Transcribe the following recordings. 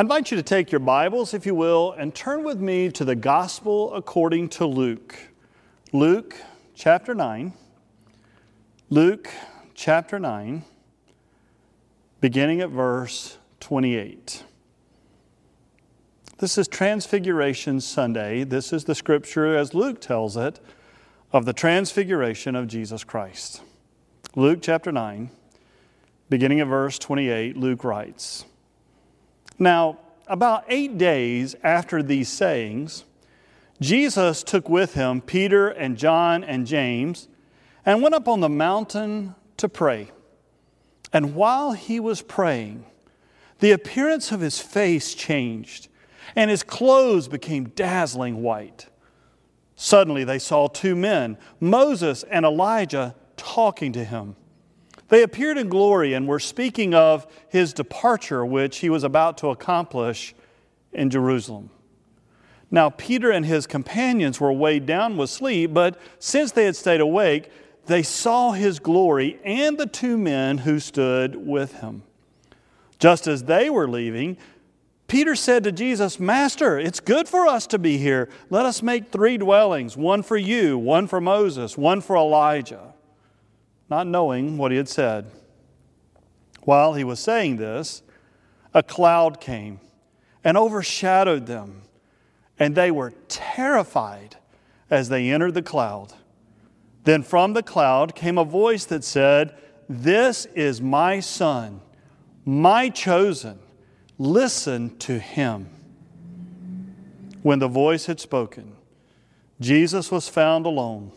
I invite you to take your Bibles, if you will, and turn with me to the Gospel according to Luke. Luke chapter 9. Luke chapter 9, beginning at verse 28. This is Transfiguration Sunday. This is the scripture, as Luke tells it, of the transfiguration of Jesus Christ. Luke chapter 9, beginning at verse 28, Luke writes Now, about eight days after these sayings, Jesus took with him Peter and John and James and went up on the mountain to pray. And while he was praying, the appearance of his face changed and his clothes became dazzling white. Suddenly they saw two men, Moses and Elijah, talking to him. They appeared in glory and were speaking of his departure, which he was about to accomplish in Jerusalem. Now, Peter and his companions were weighed down with sleep, but since they had stayed awake, they saw his glory and the two men who stood with him. Just as they were leaving, Peter said to Jesus, Master, it's good for us to be here. Let us make three dwellings one for you, one for Moses, one for Elijah. Not knowing what he had said. While he was saying this, a cloud came and overshadowed them, and they were terrified as they entered the cloud. Then from the cloud came a voice that said, This is my son, my chosen Listen to him. When the voice had spoken, Jesus was found alone,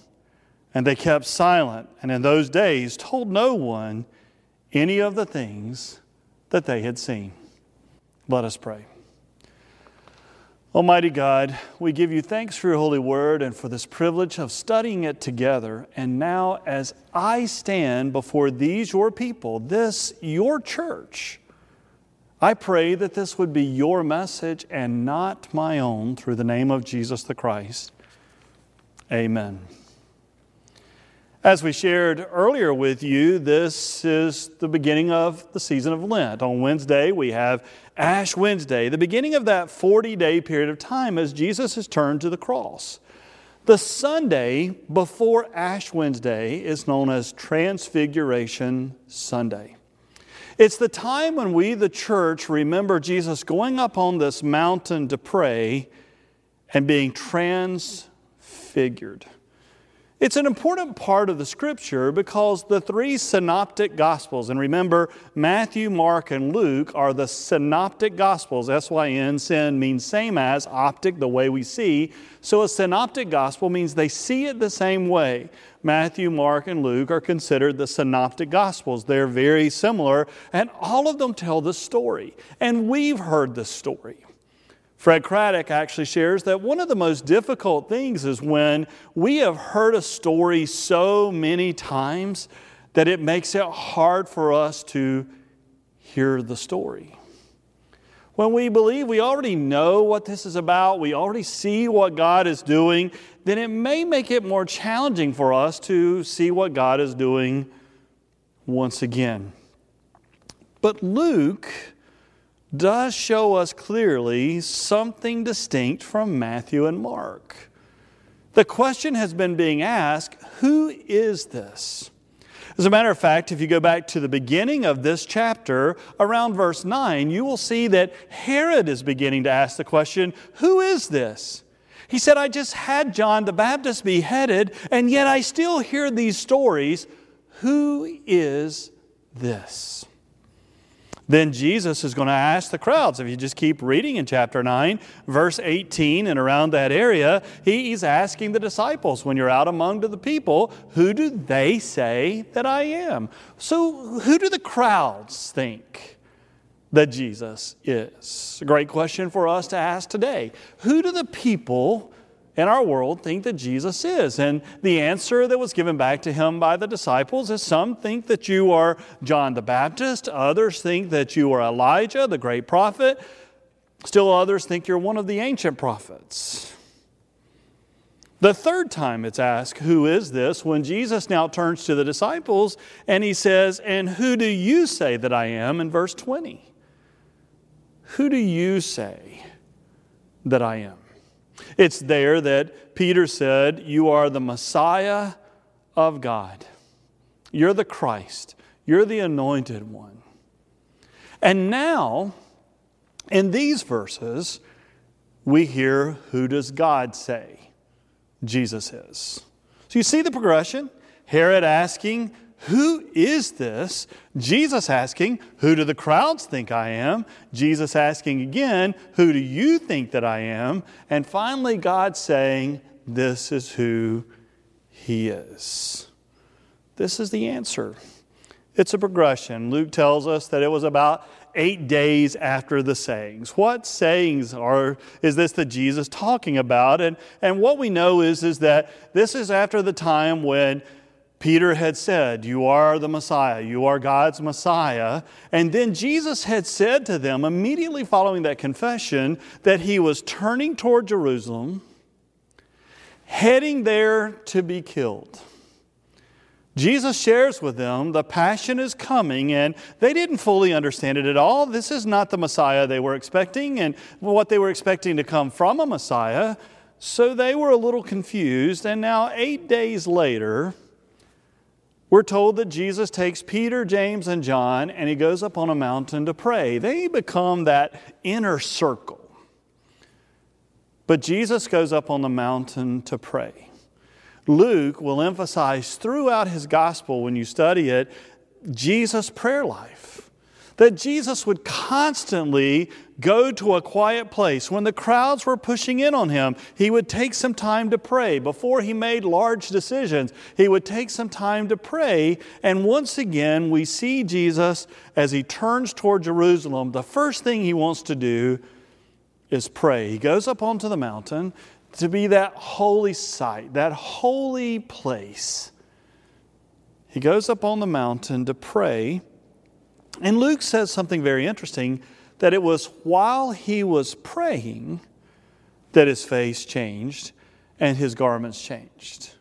and they kept silent, and in those days told no one any of the things that they had seen. Let us pray. Almighty God, we give you thanks for your holy word and for this privilege of studying it together. And now, as I stand before these, your people, this, your church, I pray that this would be your message and not my own through the name of Jesus the Christ. Amen. As we shared earlier with you, this is the beginning of the season of Lent. On Wednesday, we have Ash Wednesday, the beginning of that 40 day period of time as Jesus has turned to the cross. The Sunday before Ash Wednesday is known as Transfiguration Sunday. It's the time when we, the church, remember Jesus going up on this mountain to pray and being transfigured. It's an important part of the scripture because the three synoptic gospels, and remember, Matthew, Mark, and Luke are the synoptic gospels. S Y N, sin means same as, optic, the way we see. So a synoptic gospel means they see it the same way. Matthew, Mark, and Luke are considered the synoptic gospels. They're very similar, and all of them tell the story. And we've heard the story. Fred Craddock actually shares that one of the most difficult things is when we have heard a story so many times that it makes it hard for us to hear the story. When we believe we already know what this is about, we already see what God is doing, then it may make it more challenging for us to see what God is doing once again. But Luke does show us clearly something distinct from Matthew and Mark. The question has been being asked who is this? As a matter of fact, if you go back to the beginning of this chapter, around verse 9, you will see that Herod is beginning to ask the question who is this? He said, I just had John the Baptist beheaded, and yet I still hear these stories. Who is this? Then Jesus is going to ask the crowds. If you just keep reading in chapter 9, verse 18, and around that area, he's asking the disciples, when you're out among the people, who do they say that I am? So, who do the crowds think that Jesus is? A great question for us to ask today. Who do the people in our world think that Jesus is? And the answer that was given back to him by the disciples is some think that you are John the Baptist, others think that you are Elijah, the great prophet, still others think you're one of the ancient prophets. The third time it's asked, Who is this? when Jesus now turns to the disciples and he says, And who do you say that I am? in verse 20. Who do you say that I am? It's there that Peter said, You are the Messiah of God. You're the Christ. You're the anointed one. And now, in these verses, we hear who does God say Jesus is? So you see the progression? Herod asking, Who is this? Jesus asking, Who do the crowds think I am? Jesus asking again, Who do you think that I am? And finally, God saying, This is who he is. This is the answer. It's a progression. Luke tells us that it was about eight days after the sayings. What sayings are is this that Jesus talking about? And, and what we know is, is that this is after the time when Peter had said, You are the Messiah, you are God's Messiah. And then Jesus had said to them, immediately following that confession, that he was turning toward Jerusalem, heading there to be killed. Jesus shares with them the passion is coming, and they didn't fully understand it at all. This is not the Messiah they were expecting, and what they were expecting to come from a Messiah. So they were a little confused. And now, eight days later, we're told that Jesus takes Peter, James, and John, and he goes up on a mountain to pray. They become that inner circle. But Jesus goes up on the mountain to pray. Luke will emphasize throughout his gospel, when you study it, Jesus' prayer life. That Jesus would constantly go to a quiet place. When the crowds were pushing in on him, he would take some time to pray. Before he made large decisions, he would take some time to pray. And once again, we see Jesus as he turns toward Jerusalem. The first thing he wants to do is pray. He goes up onto the mountain to be that holy site, that holy place. He goes up on the mountain to pray. And Luke says something very interesting that it was while he was praying that his face changed and his garments changed.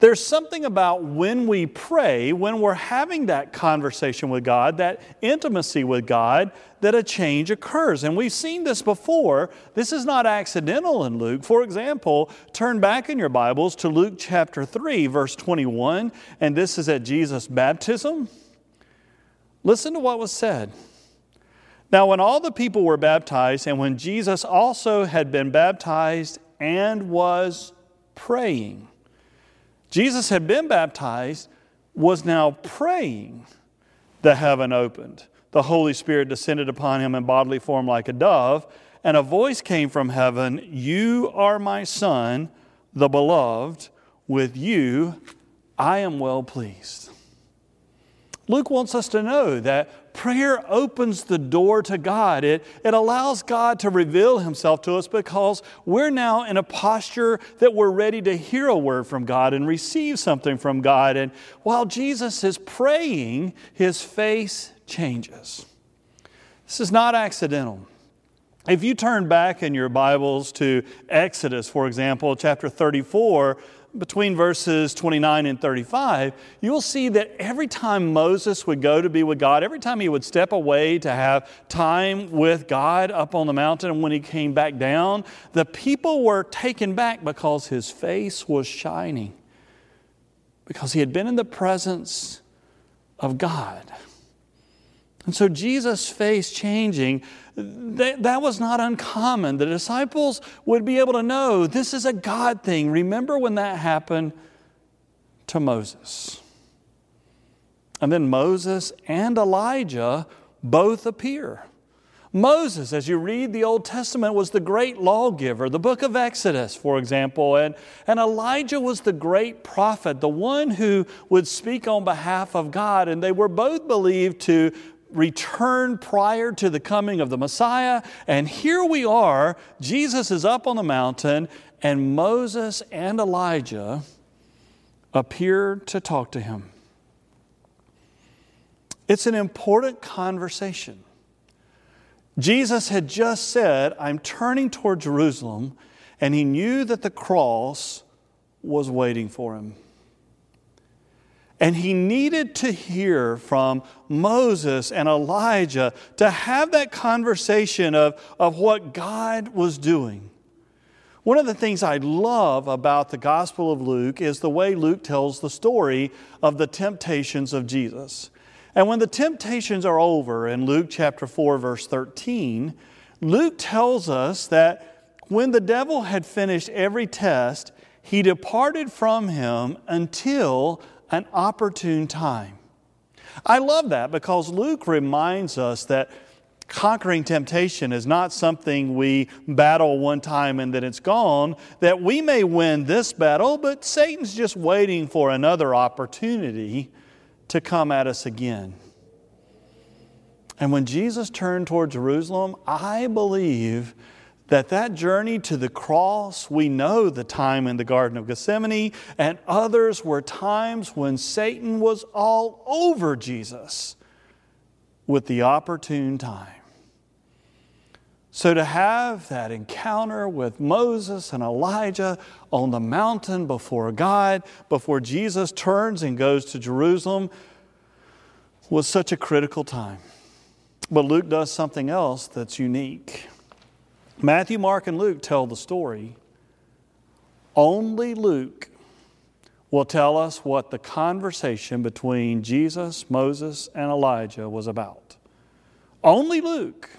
There's something about when we pray, when we're having that conversation with God, that intimacy with God, that a change occurs. And we've seen this before. This is not accidental in Luke. For example, turn back in your Bibles to Luke chapter 3, verse 21, and this is at Jesus' baptism. Listen to what was said. Now, when all the people were baptized, and when Jesus also had been baptized and was praying, Jesus had been baptized, was now praying, the heaven opened. The Holy Spirit descended upon him in bodily form like a dove, and a voice came from heaven You are my Son, the beloved. With you I am well pleased. Luke wants us to know that prayer opens the door to God. It, it allows God to reveal Himself to us because we're now in a posture that we're ready to hear a word from God and receive something from God. And while Jesus is praying, His face changes. This is not accidental. If you turn back in your Bibles to Exodus, for example, chapter 34, between verses 29 and 35, you'll see that every time Moses would go to be with God, every time he would step away to have time with God up on the mountain, and when he came back down, the people were taken back because his face was shining, because he had been in the presence of God. And so Jesus' face changing, that, that was not uncommon. The disciples would be able to know this is a God thing. Remember when that happened to Moses? And then Moses and Elijah both appear. Moses, as you read the Old Testament, was the great lawgiver, the book of Exodus, for example, and, and Elijah was the great prophet, the one who would speak on behalf of God, and they were both believed to return prior to the coming of the Messiah. And here we are, Jesus is up on the mountain, and Moses and Elijah appear to talk to him. It's an important conversation. Jesus had just said, I'm turning toward Jerusalem, and he knew that the cross was waiting for him. And he needed to hear from Moses and Elijah to have that conversation of, of what God was doing. One of the things I love about the Gospel of Luke is the way Luke tells the story of the temptations of Jesus. And when the temptations are over in Luke chapter 4, verse 13, Luke tells us that when the devil had finished every test, he departed from him until an opportune time. I love that because Luke reminds us that conquering temptation is not something we battle one time and then it's gone, that we may win this battle, but Satan's just waiting for another opportunity to come at us again. And when Jesus turned toward Jerusalem, I believe that that journey to the cross, we know the time in the Garden of Gethsemane, and others were times when Satan was all over Jesus with the opportune time. So, to have that encounter with Moses and Elijah on the mountain before God, before Jesus turns and goes to Jerusalem, was such a critical time. But Luke does something else that's unique. Matthew, Mark, and Luke tell the story. Only Luke will tell us what the conversation between Jesus, Moses, and Elijah was about. Only Luke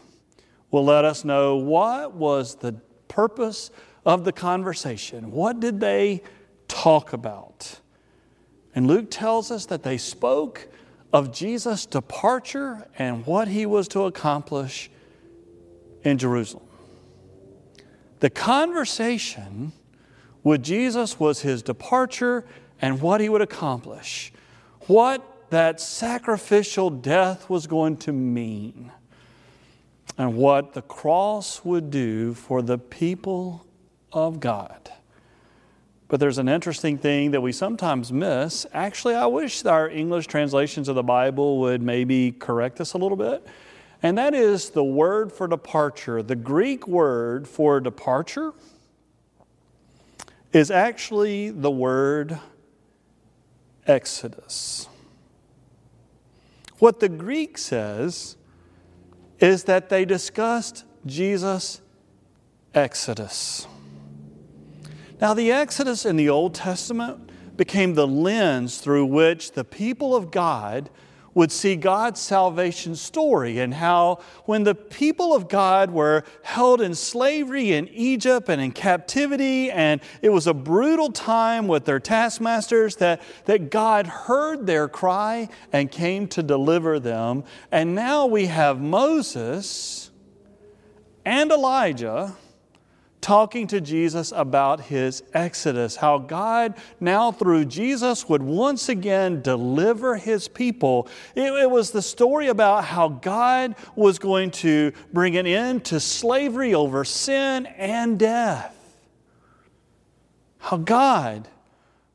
will let us know what was the purpose of the conversation. What did they talk about? And Luke tells us that they spoke of Jesus' departure and what he was to accomplish in Jerusalem. The conversation with Jesus was his departure and what he would accomplish, what that sacrificial death was going to mean, and what the cross would do for the people of God. But there's an interesting thing that we sometimes miss. Actually, I wish our English translations of the Bible would maybe correct this a little bit and that is the word for departure. The Greek word for departure is actually the word exodus. What the Greek says is that they discussed Jesus' exodus. Now, the Exodus in the Old Testament became the lens through which the people of God would see God's salvation story and how, when the people of God were held in slavery in Egypt and in captivity, and it was a brutal time with their taskmasters, that, that God heard their cry and came to deliver them. And now we have Moses and Elijah talking to Jesus about his exodus, how God now through Jesus would once again deliver his people. It, it, was the story about how God was going to bring an end to slavery over sin and death. How God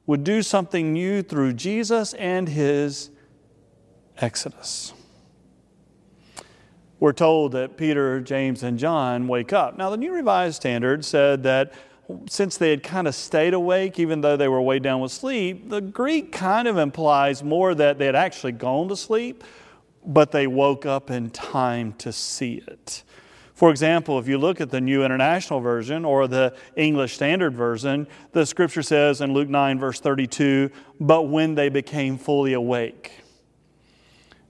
would do something new through Jesus and his exodus we're told that Peter, James, and John wake up. Now, the New Revised Standard said that since they had kind of stayed awake, even though they were way down with sleep, the Greek kind of implies more that they had actually gone to sleep, but they woke up in time to see it. For example, if you look at the New International Version or the English Standard Version, the scripture says in Luke 9, verse 32, but when they became fully awake.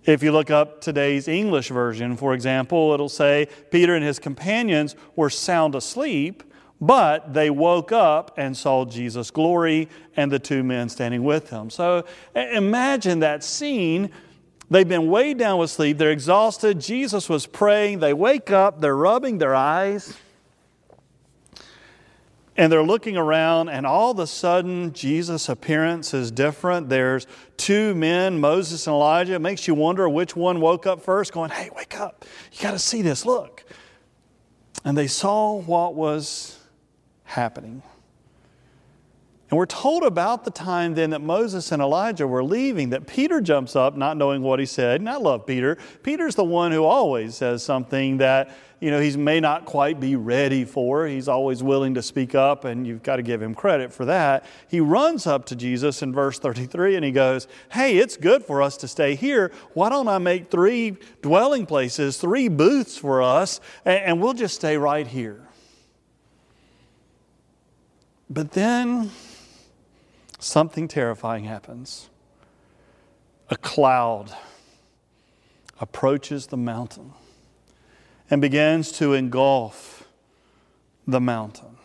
If you look up today's English version, for example, it'll say Peter and his companions were sound asleep, but they woke up and saw Jesus' glory and the two men standing with him. So imagine that scene. They've been weighed down with sleep, they're exhausted. Jesus was praying. They wake up, they're rubbing their eyes and they're looking around, and all of a sudden, Jesus' appearance is different. There's two men, Moses and Elijah. It makes you wonder which one woke up first, going, Hey, wake up. You got to see this. Look. And they saw what was happening. And we're told about the time then that Moses and Elijah were leaving that Peter jumps up, not knowing what he said. And I love Peter. Peter's the one who always says something that, you know, he may not quite be ready for. He's always willing to speak up, and you've got to give him credit for that. He runs up to Jesus in verse 33 and he goes, Hey, it's good for us to stay here. Why don't I make three dwelling places, three booths for us, and we'll just stay right here? But then something terrifying happens. A cloud approaches the mountain and begins to engulf the mountain.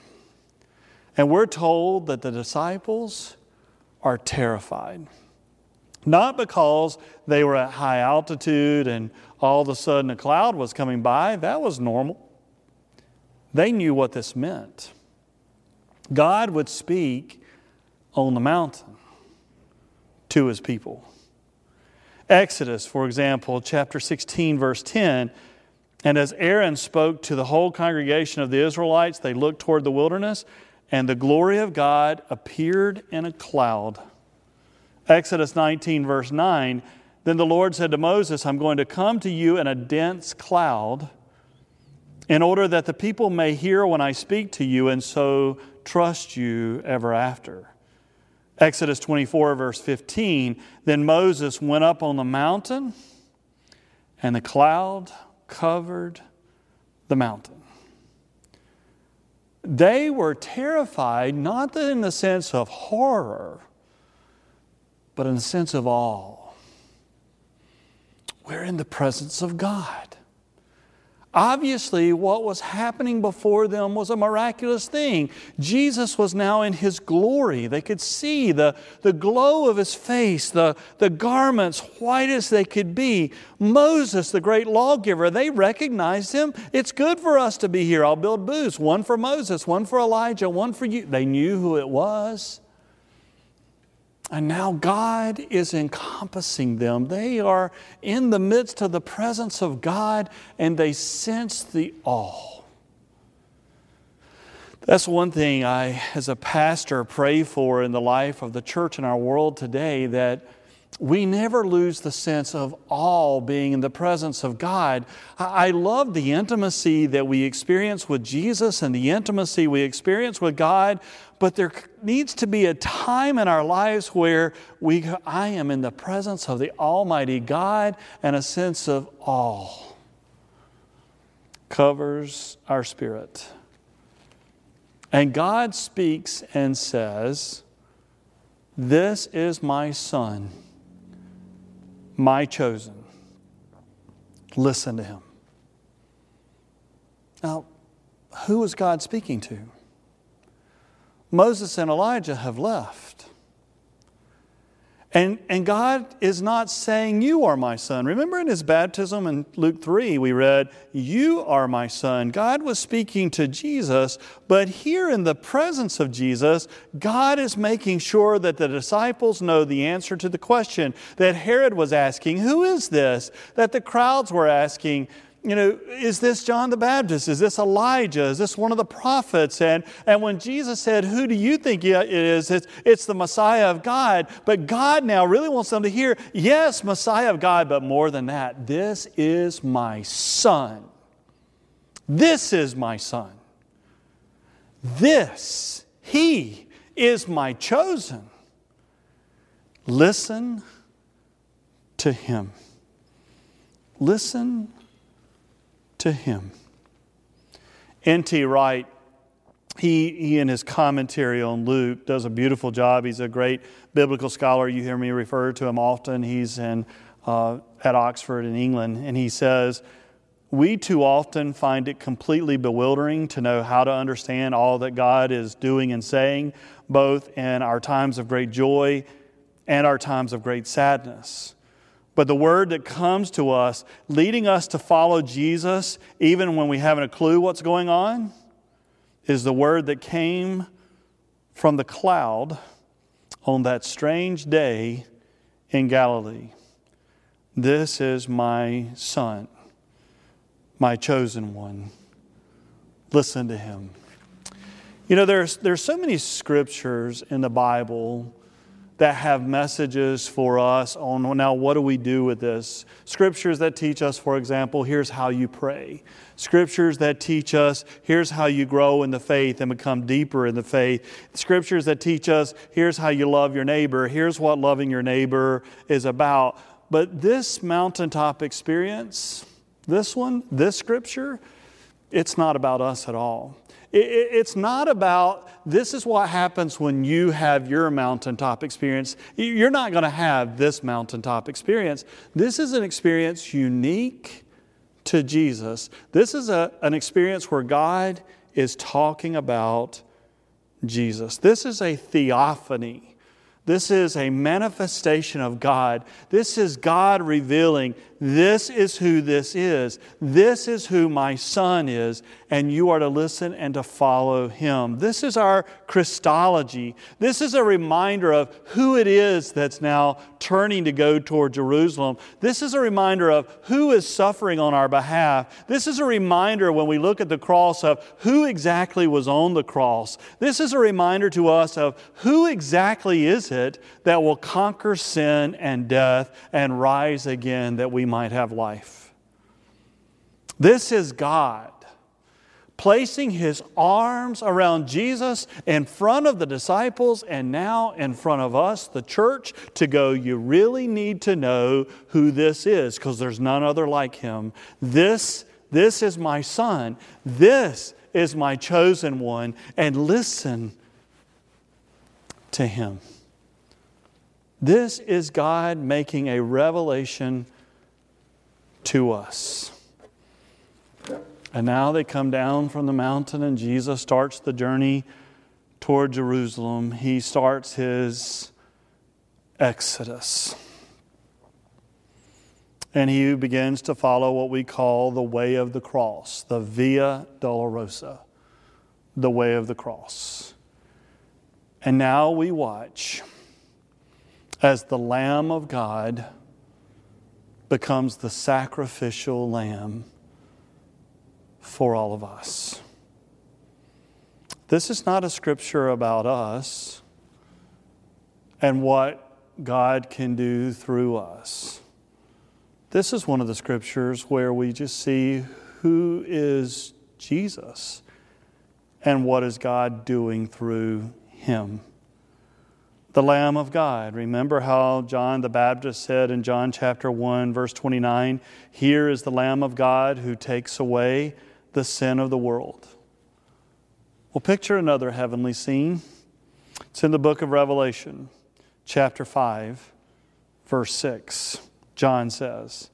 And we're told that the disciples are terrified. Not because they were at high altitude and all of a sudden a cloud was coming by, that was normal. They knew what this meant. God would speak on the mountain to his people. Exodus, for example, chapter 16, verse 10. And as Aaron spoke to the whole congregation of the Israelites, they looked toward the wilderness, and the glory of God appeared in a cloud. Exodus 19, verse 9. Then the Lord said to Moses, I'm going to come to you in a dense cloud in order that the people may hear when I speak to you and so trust you ever after. Exodus 24, verse 15 Then Moses went up on the mountain, and the cloud covered the mountain. They were terrified, not in the sense of horror, but in the sense of awe. We're in the presence of God. Obviously, what was happening before them was a miraculous thing. Jesus was now in his glory. They could see the, the glow of his face, the, the garments white as they could be. Moses, the great lawgiver, they recognized him. It's good for us to be here. I'll build booths one for Moses, one for Elijah, one for you. They knew who it was. And now God is encompassing them. They are in the midst of the presence of God and they sense the awe. That's one thing I, as a pastor, pray for in the life of the church in our world today that we never lose the sense of awe being in the presence of God. I love the intimacy that we experience with Jesus and the intimacy we experience with God, but there needs to be a time in our lives where we, I am in the presence of the Almighty God and a sense of awe covers our spirit. And God speaks and says, This is my Son my chosen. Listen to him. Now, who is God speaking to? Moses and Elijah have left. And, and God is not saying, You are my son. Remember in his baptism in Luke 3, we read, You are my son. God was speaking to Jesus, but here in the presence of Jesus, God is making sure that the disciples know the answer to the question that Herod was asking Who is this? That the crowds were asking you know, is this John the Baptist? Is this Elijah? Is this one of the prophets? And, and when Jesus said, Who do you think it is? It's, it's the Messiah of God. But God now really wants them to hear, Yes, Messiah of God, but more than that, this is my Son. This is my Son. This, He is my chosen. Listen to Him. Listen to him. N.T. Wright, he, he in his commentary on Luke does a beautiful job. He's a great biblical scholar. You hear me refer to him often. He's in, uh, at Oxford in England, and he says, we too often find it completely bewildering to know how to understand all that God is doing and saying, both in our times of great joy and our times of great sadness. But the word that comes to us, leading us to follow Jesus, even when we haven't a clue what's going on, is the word that came from the cloud on that strange day in Galilee. This is my son, my chosen one. Listen to him. You know, there's, there's so many scriptures in the Bible that have messages for us on now what do we do with this? Scriptures that teach us, for example, here's how you pray. Scriptures that teach us, here's how you grow in the faith and become deeper in the faith. Scriptures that teach us, here's how you love your neighbor. Here's what loving your neighbor is about. But this mountaintop experience, this one, this scripture, it's not about us at all. It's not about this is what happens when you have your mountaintop experience. You're not going to have this mountaintop experience. This is an experience unique to Jesus. This is a, an experience where God is talking about Jesus. This is a theophany. This is a manifestation of God. This is God revealing, this is who this is. This is who my son is, and you are to listen and to follow him. This is our Christology. This is a reminder of who it is that's now turning to go toward Jerusalem. This is a reminder of who is suffering on our behalf. This is a reminder when we look at the cross of who exactly was on the cross. This is a reminder to us of who exactly is it that will conquer sin and death and rise again that we might have life. This is God placing his arms around Jesus in front of the disciples and now in front of us, the church, to go, you really need to know who this is because there's none other like him. This, this is my son. This is my chosen one. And listen to him. This is God making a revelation to us. And now they come down from the mountain, and Jesus starts the journey toward Jerusalem. He starts his exodus. And he begins to follow what we call the way of the cross, the Via Dolorosa, the way of the cross. And now we watch as the Lamb of God becomes the sacrificial lamb for all of us. This is not a scripture about us and what God can do through us. This is one of the scriptures where we just see who is Jesus and what is God doing through him the Lamb of God. Remember how John the Baptist said in John chapter 1, verse 29 Here is the Lamb of God who takes away the sin of the world. Well, picture another heavenly scene. It's in the book of Revelation, chapter 5, verse 6. John says,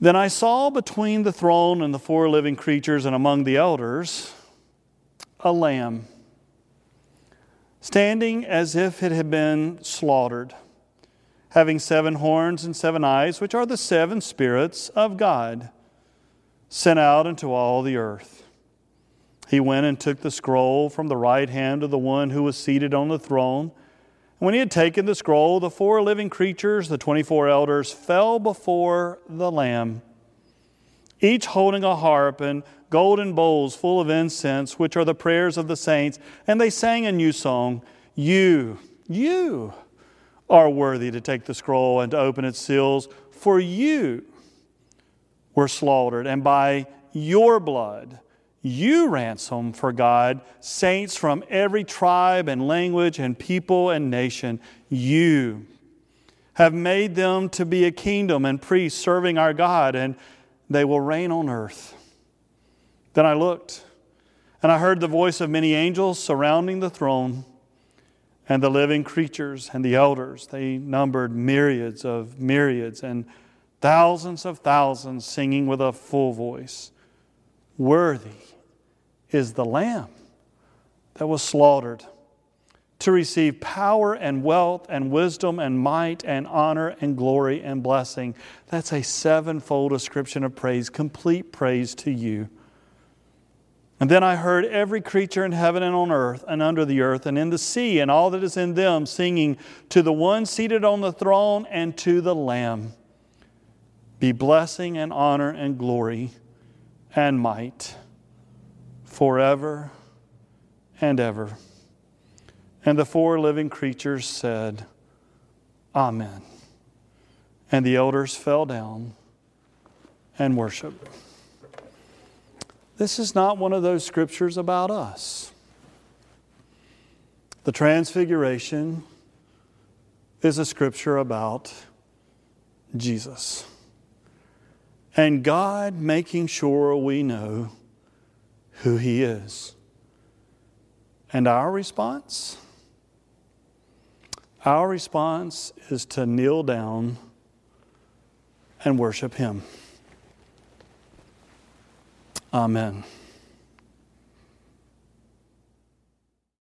Then I saw between the throne and the four living creatures and among the elders a lamb standing as if it had been slaughtered, having seven horns and seven eyes, which are the seven spirits of God, sent out into all the earth. He went and took the scroll from the right hand of the one who was seated on the throne. When he had taken the scroll, the four living creatures, the 24 elders, fell before the Lamb, each holding a harp and golden bowls full of incense, which are the prayers of the saints. And they sang a new song You, you are worthy to take the scroll and to open its seals, for you were slaughtered, and by your blood you ransom for God saints from every tribe and language and people and nation. You have made them to be a kingdom and priests serving our God, and they will reign on earth. Then I looked, and I heard the voice of many angels surrounding the throne, and the living creatures and the elders. They numbered myriads of myriads and thousands of thousands singing with a full voice Worthy is the Lamb that was slaughtered to receive power and wealth and wisdom and might and honor and glory and blessing. That's a sevenfold description of praise, complete praise to you. And then I heard every creature in heaven and on earth and under the earth and in the sea and all that is in them singing to the one seated on the throne and to the Lamb be blessing and honor and glory and might forever and ever. And the four living creatures said, Amen. And the elders fell down and worshiped. This is not one of those scriptures about us. The Transfiguration is a scripture about Jesus. And God making sure we know who He is. And our response? Our response is to kneel down and worship Him. Amen.